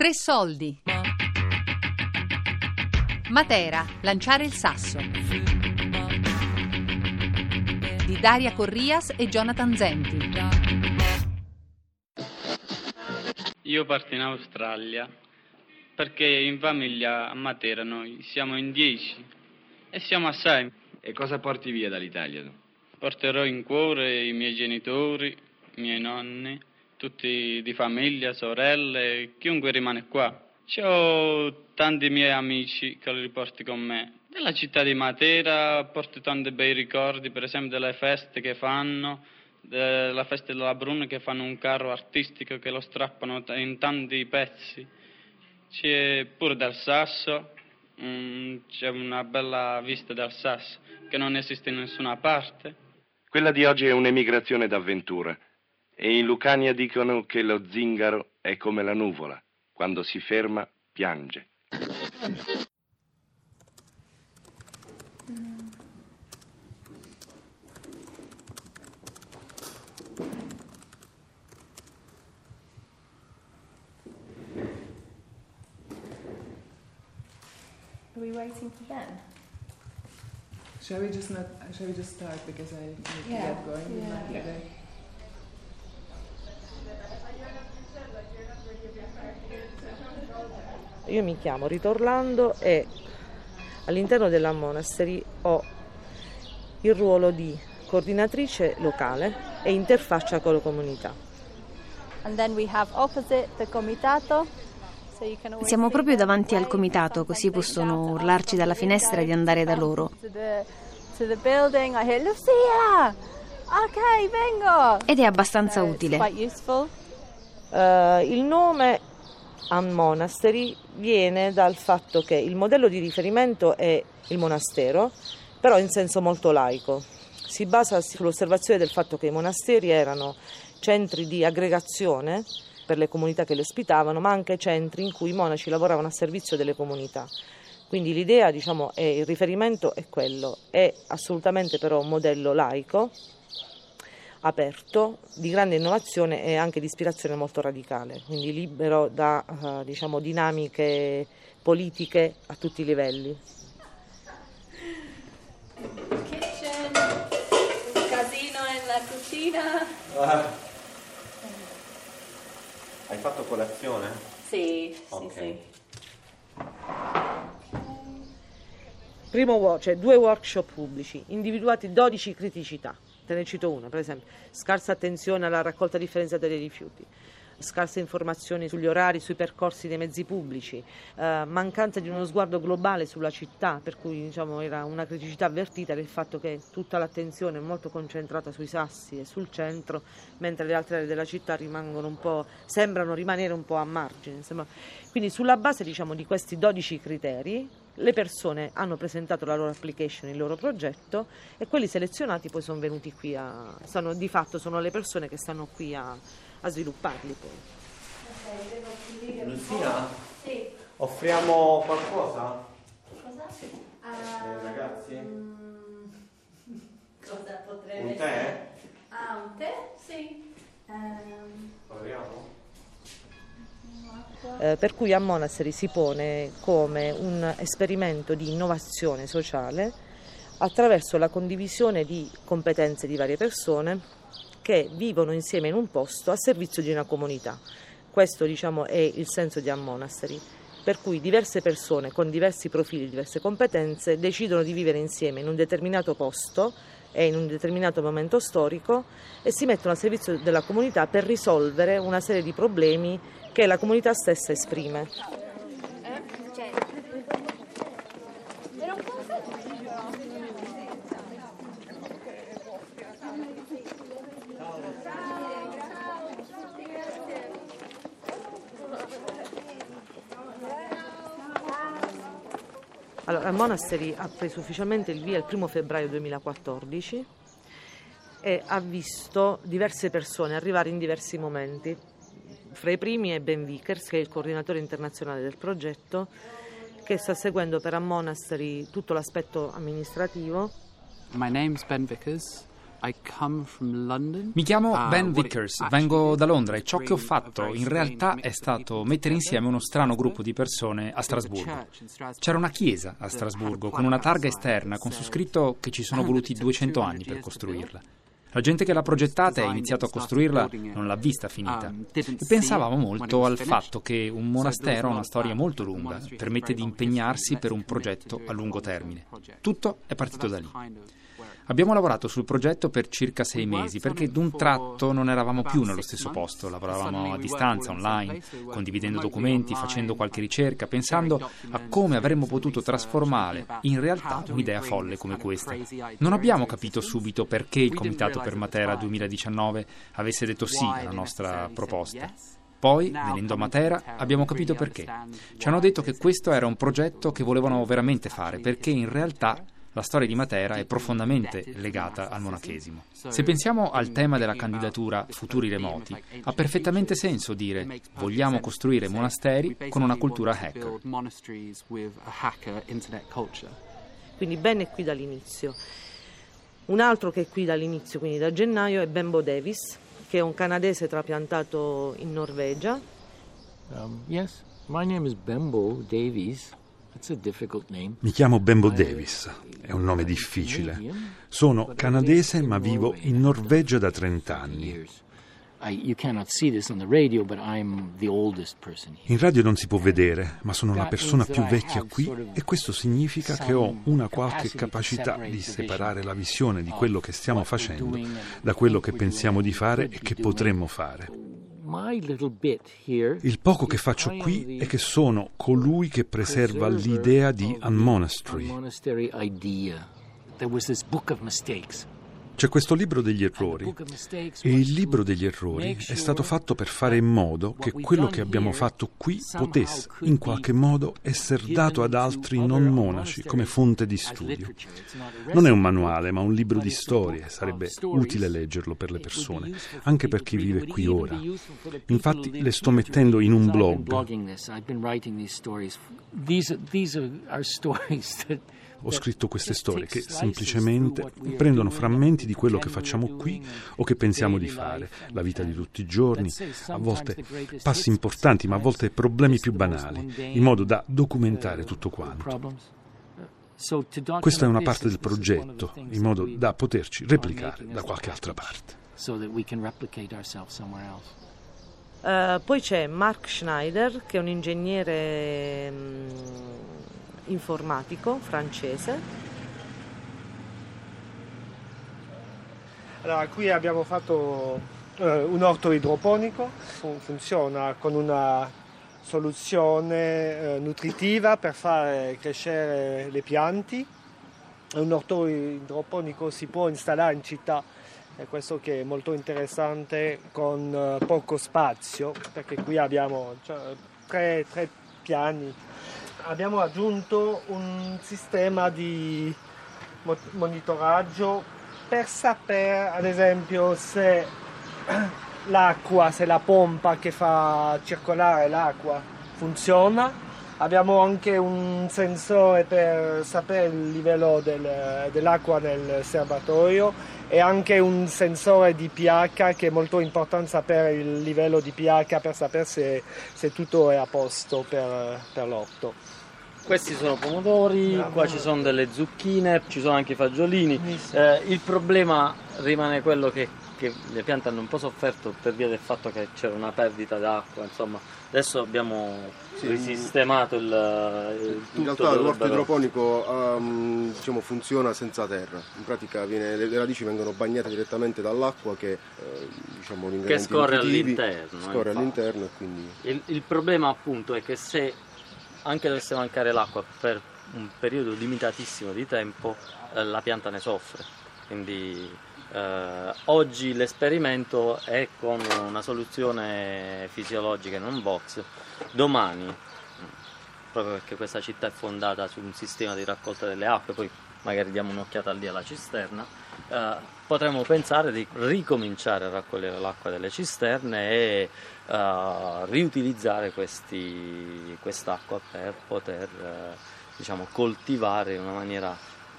Tre soldi. Matera, lanciare il sasso. Di Daria Corrias e Jonathan Zenti. Io parto in Australia perché in famiglia a Matera noi siamo in dieci e siamo assai. E cosa porti via dall'Italia tu? Porterò in cuore i miei genitori, i miei nonni, tutti di famiglia, sorelle, chiunque rimane qua. Ho tanti miei amici che li riporti con me. Nella città di Matera porto tanti bei ricordi, per esempio delle feste che fanno, della festa della Bruna che fanno un carro artistico che lo strappano in tanti pezzi. C'è pure del Sasso, mm, c'è una bella vista del Sasso che non esiste in nessuna parte. Quella di oggi è un'emigrazione d'avventura. E in Lucania dicono che lo zingaro è come la nuvola. Quando si ferma, piange. Are we waiting for Ben? Shall we just not? Shall we just start because I need to Yeah, get going yeah. Io mi chiamo Rita Orlando e all'interno della Monastery ho il ruolo di coordinatrice locale e interfaccia con la comunità. And then we have opposite the comitato. So you can always Siamo proprio davanti al comitato, così possono urlarci dalla finestra di andare da loro. Ed è abbastanza utile. Eh, il nome a Monastery viene dal fatto che il modello di riferimento è il monastero, però in senso molto laico. Si basa sull'osservazione del fatto che i monasteri erano centri di aggregazione per le comunità che li ospitavano, ma anche centri in cui i monaci lavoravano a servizio delle comunità. Quindi l'idea, diciamo, è il riferimento è quello, è assolutamente però un modello laico, aperto, di grande innovazione e anche di ispirazione molto radicale, quindi libero da eh, diciamo, dinamiche politiche a tutti i livelli. Kitchen, un casino nella cucina. Hai fatto colazione? Sì, sì, Ok. sì. Primo cioè due workshop pubblici, individuati 12 criticità. Te ne cito una, per esempio, scarsa attenzione alla raccolta differenziata dei rifiuti, scarse informazioni sugli orari, sui percorsi dei mezzi pubblici, eh, mancanza di uno sguardo globale sulla città, per cui diciamo, era una criticità avvertita del fatto che tutta l'attenzione è molto concentrata sui sassi e sul centro, mentre le altre aree della città sembrano rimanere un po' a margine. Quindi sulla base diciamo, di questi 12 criteri le persone hanno presentato la loro application, il loro progetto e quelli selezionati poi sono venuti qui a, sono, di fatto sono le persone che stanno qui a, a svilupparli poi. Lucia, Sì. offriamo qualcosa Cosa? ai ragazzi? Cosa potrebbe Un tè? Ah, un tè? Sì. Ehm, Proviamo? Eh, per cui a Monastery si pone come un esperimento di innovazione sociale attraverso la condivisione di competenze di varie persone che vivono insieme in un posto a servizio di una comunità. Questo diciamo, è il senso di A Monastery, per cui diverse persone con diversi profili, diverse competenze decidono di vivere insieme in un determinato posto e in un determinato momento storico e si mettono al servizio della comunità per risolvere una serie di problemi che la comunità stessa esprime. Allora, il Monastery ha preso ufficialmente il via il primo febbraio 2014 e ha visto diverse persone arrivare in diversi momenti. Fra i primi è Ben Vickers, che è il coordinatore internazionale del progetto, che sta seguendo per a Monastery tutto l'aspetto amministrativo. My name's Ben Vickers. Mi chiamo Ben Vickers, vengo da Londra e ciò che ho fatto in realtà è stato mettere insieme uno strano gruppo di persone a Strasburgo. C'era una chiesa a Strasburgo con una targa esterna con su scritto che ci sono voluti 200 anni per costruirla. La gente che l'ha progettata e ha iniziato a costruirla non l'ha vista finita. E pensavamo molto al fatto che un monastero ha una storia molto lunga, permette di impegnarsi per un progetto a lungo termine. Tutto è partito da lì. Abbiamo lavorato sul progetto per circa sei mesi perché d'un tratto non eravamo più nello stesso posto, lavoravamo a distanza, online, condividendo documenti, facendo qualche ricerca, pensando a come avremmo potuto trasformare in realtà un'idea folle come questa. Non abbiamo capito subito perché il Comitato per Matera 2019 avesse detto sì alla nostra proposta. Poi, venendo a Matera, abbiamo capito perché. Ci hanno detto che questo era un progetto che volevano veramente fare, perché in realtà la storia di Matera è profondamente legata al monachesimo. Se pensiamo al tema della candidatura Futuri remoti, ha perfettamente senso dire vogliamo costruire monasteri con una cultura hacker. Quindi Ben è qui dall'inizio. Un altro che è qui dall'inizio, quindi da gennaio, è Bembo Davis, che è un canadese trapiantato in Norvegia. Um, yes, my name is Bembo Davies. Mi chiamo Bembo Davis, è un nome difficile. Sono canadese ma vivo in Norvegia da 30 anni. In radio non si può vedere, ma sono la persona più vecchia qui e questo significa che ho una qualche capacità di separare la visione di quello che stiamo facendo da quello che pensiamo di fare e che potremmo fare. Il poco che faccio qui è che sono colui che preserva l'idea di un monastery. C'è questo libro degli errori. e il libro degli errori è stato fatto per fare in modo che quello che abbiamo fatto qui potesse in qualche modo essere dato ad altri non monaci come fonte di studio. Non è un manuale, ma un libro di storie, sarebbe utile leggerlo per le persone, anche per chi vive qui ora. Infatti le sto mettendo in un blog. Ho scritto queste storie che semplicemente prendono frammenti di quello che facciamo qui o che pensiamo di fare, la vita di tutti i giorni, a volte passi importanti, ma a volte problemi più banali, in modo da documentare tutto quanto. Questa è una parte del progetto, in modo da poterci replicare da qualche altra parte. Uh, poi c'è Mark Schneider, che è un ingegnere um, informatico francese. Allora, qui abbiamo fatto eh, un orto idroponico, Fun- funziona con una soluzione eh, nutritiva per far crescere le piante. Un orto idroponico si può installare in città, è questo che è molto interessante con eh, poco spazio, perché qui abbiamo cioè, tre, tre piani abbiamo aggiunto un sistema di monitoraggio per sapere ad esempio se l'acqua, se la pompa che fa circolare l'acqua funziona. Abbiamo anche un sensore per sapere il livello del, dell'acqua nel serbatoio e anche un sensore di pH che è molto importante sapere il livello di pH per sapere se, se tutto è a posto per, per l'orto. Questi sono pomodori, qua ci sono delle zucchine, ci sono anche i fagiolini. Eh, il problema rimane quello che, che, le piante hanno un po' sofferto per via del fatto che c'era una perdita d'acqua, insomma. Adesso abbiamo sì, risistemato il, il In realtà l'orto idroponico um, diciamo, funziona senza terra, in pratica viene, le, radici vengono bagnate direttamente dall'acqua che, eh, diciamo, che scorre all'interno. Scorre all'interno quindi... il, il problema appunto è che se anche dovesse mancare l'acqua per un periodo limitatissimo di tempo, eh, la pianta ne soffre. Quindi eh, oggi l'esperimento è con una soluzione fisiologica in un box, domani, proprio perché questa città è fondata su un sistema di raccolta delle acque, poi magari diamo un'occhiata lì alla cisterna, eh, potremmo pensare di ricominciare a raccogliere l'acqua delle cisterne e uh, riutilizzare questi, quest'acqua per poter uh, diciamo, coltivare in una maniera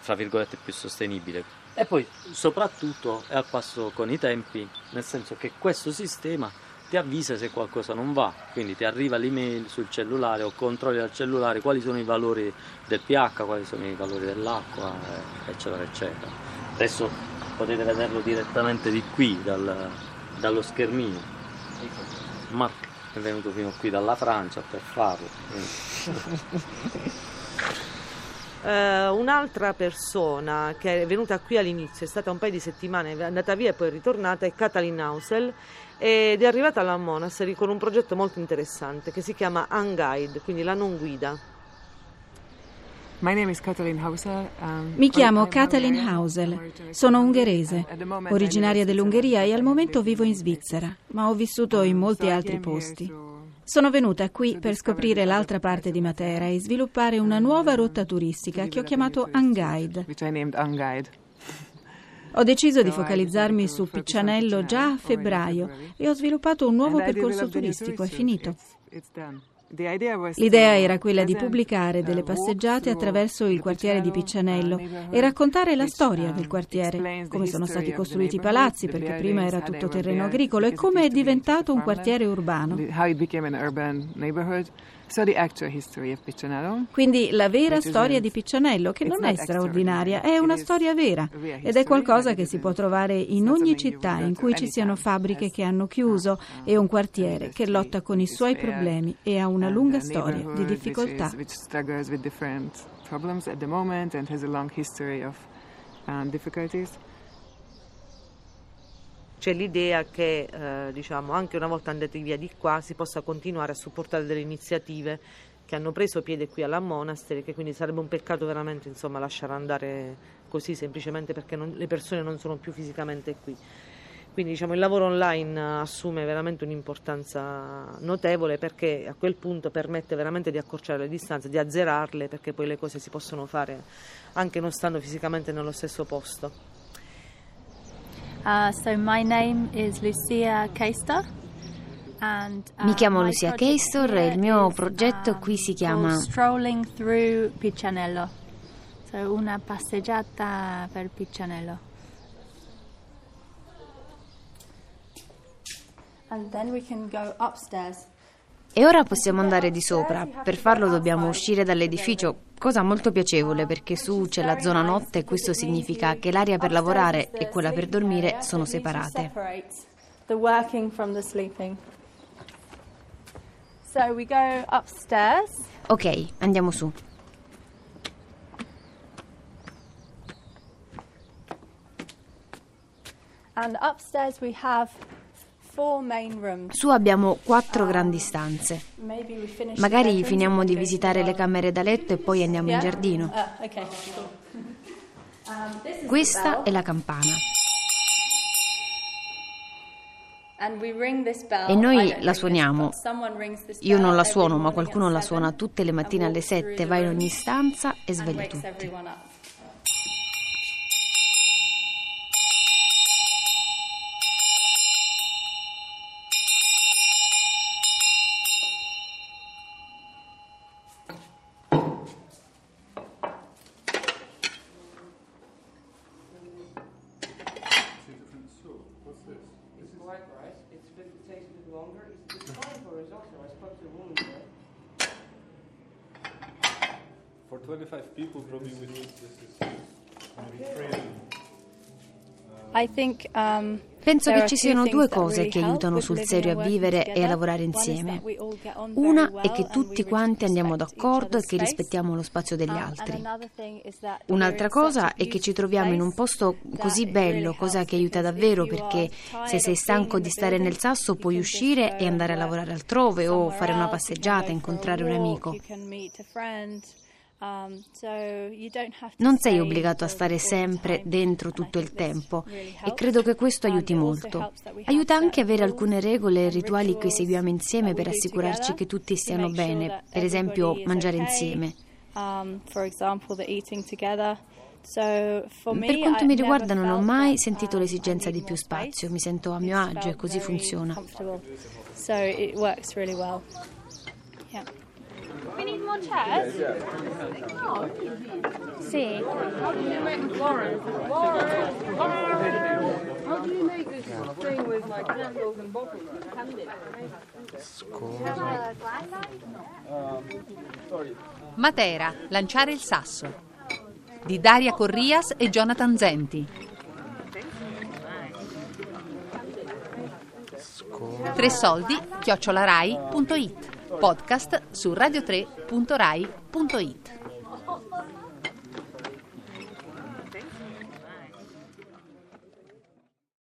fra virgolette più sostenibile E poi soprattutto è al passo con i tempi, nel senso che questo sistema ti avvisa se qualcosa non va, quindi ti arriva l'email sul cellulare o controlli dal cellulare quali sono i valori del pH, quali sono i valori dell'acqua, eh, eccetera, eccetera. Adesso potete vederlo direttamente di qui, dal, dallo schermino. Mark è venuto fino qui dalla Francia per farlo. Uh, un'altra persona che è venuta qui all'inizio, è stata un paio di settimane, è andata via e poi è ritornata, è Katalin Hausel ed è arrivata alla Monastery con un progetto molto interessante che si chiama Unguide, quindi la non guida. Um, Mi chiamo Katalin Hausel, sono ungherese, originaria dell'Ungheria e al momento vivo in Svizzera, ma ho vissuto in molti altri posti. Sono venuta qui per scoprire l'altra parte di Matera e sviluppare una nuova rotta turistica che ho chiamato Unguide. Ho deciso di focalizzarmi su Piccianello già a febbraio e ho sviluppato un nuovo percorso turistico, è finito. L'idea era quella di pubblicare delle passeggiate attraverso il quartiere di Piccianello e raccontare la storia del quartiere, come sono stati costruiti i palazzi, perché prima era tutto terreno agricolo, e come è diventato un quartiere urbano. Quindi la vera storia di Piccianello, che non è straordinaria, è una storia vera ed è qualcosa che si può trovare in ogni città in cui ci siano fabbriche che hanno chiuso e un quartiere che lotta con i suoi problemi e ha una lunga storia di difficoltà. C'è l'idea che eh, diciamo, anche una volta andati via di qua si possa continuare a supportare delle iniziative che hanno preso piede qui alla Monastery, che quindi sarebbe un peccato veramente insomma, lasciare andare così semplicemente perché non, le persone non sono più fisicamente qui. Quindi diciamo, il lavoro online assume veramente un'importanza notevole perché a quel punto permette veramente di accorciare le distanze, di azzerarle perché poi le cose si possono fare anche non stando fisicamente nello stesso posto. Uh, so my name is Lucia Keister. Uh, Mi chiamo Lucia Keistor e il mio progetto um, qui si chiama Strolling Through Piccianello. So una passeggiata per Piccianello. And then we can go upstairs. E ora possiamo andare di sopra. Per farlo dobbiamo uscire dall'edificio, cosa molto piacevole perché su c'è la zona notte e questo significa che l'area per lavorare e quella per dormire sono separate. Ok, andiamo su. And upstairs we have su abbiamo quattro grandi stanze. Magari finiamo di visitare le camere da letto e poi andiamo in giardino. Um, Questa è la campana. E noi la suoniamo. Io non la suono, ma qualcuno la suona tutte le mattine alle sette, va in ogni stanza e sveglia tutti. 25 people, probably we need this. I think um, Penso che ci siano due cose che aiutano sul serio a vivere e a lavorare insieme. Una è che tutti quanti andiamo d'accordo e che rispettiamo lo spazio degli altri. Un'altra cosa è che ci troviamo in un posto così bello, cosa che aiuta davvero perché se sei stanco di stare nel sasso puoi uscire e andare a lavorare altrove o fare una passeggiata, incontrare un amico. Um, non sei obbligato a stare sempre dentro tutto il tempo. e credo che questo aiuti molto. Aiuta anche avere alcune regole e rituali che seguiamo insieme per assicurarci che tutti stiano bene, per esempio mangiare insieme. Um, per quanto mi riguarda non ho mai sentito l'esigenza di più spazio, mi sento a mio agio e così funziona. We need more chairs. Sì. How do you make this thing with like candles and bottles? Matera, lanciare il sasso. Di Daria Corrias e Jonathan Zenti. Tre soldi, chiocciolarai.it. Podcast su radio3.rai.it.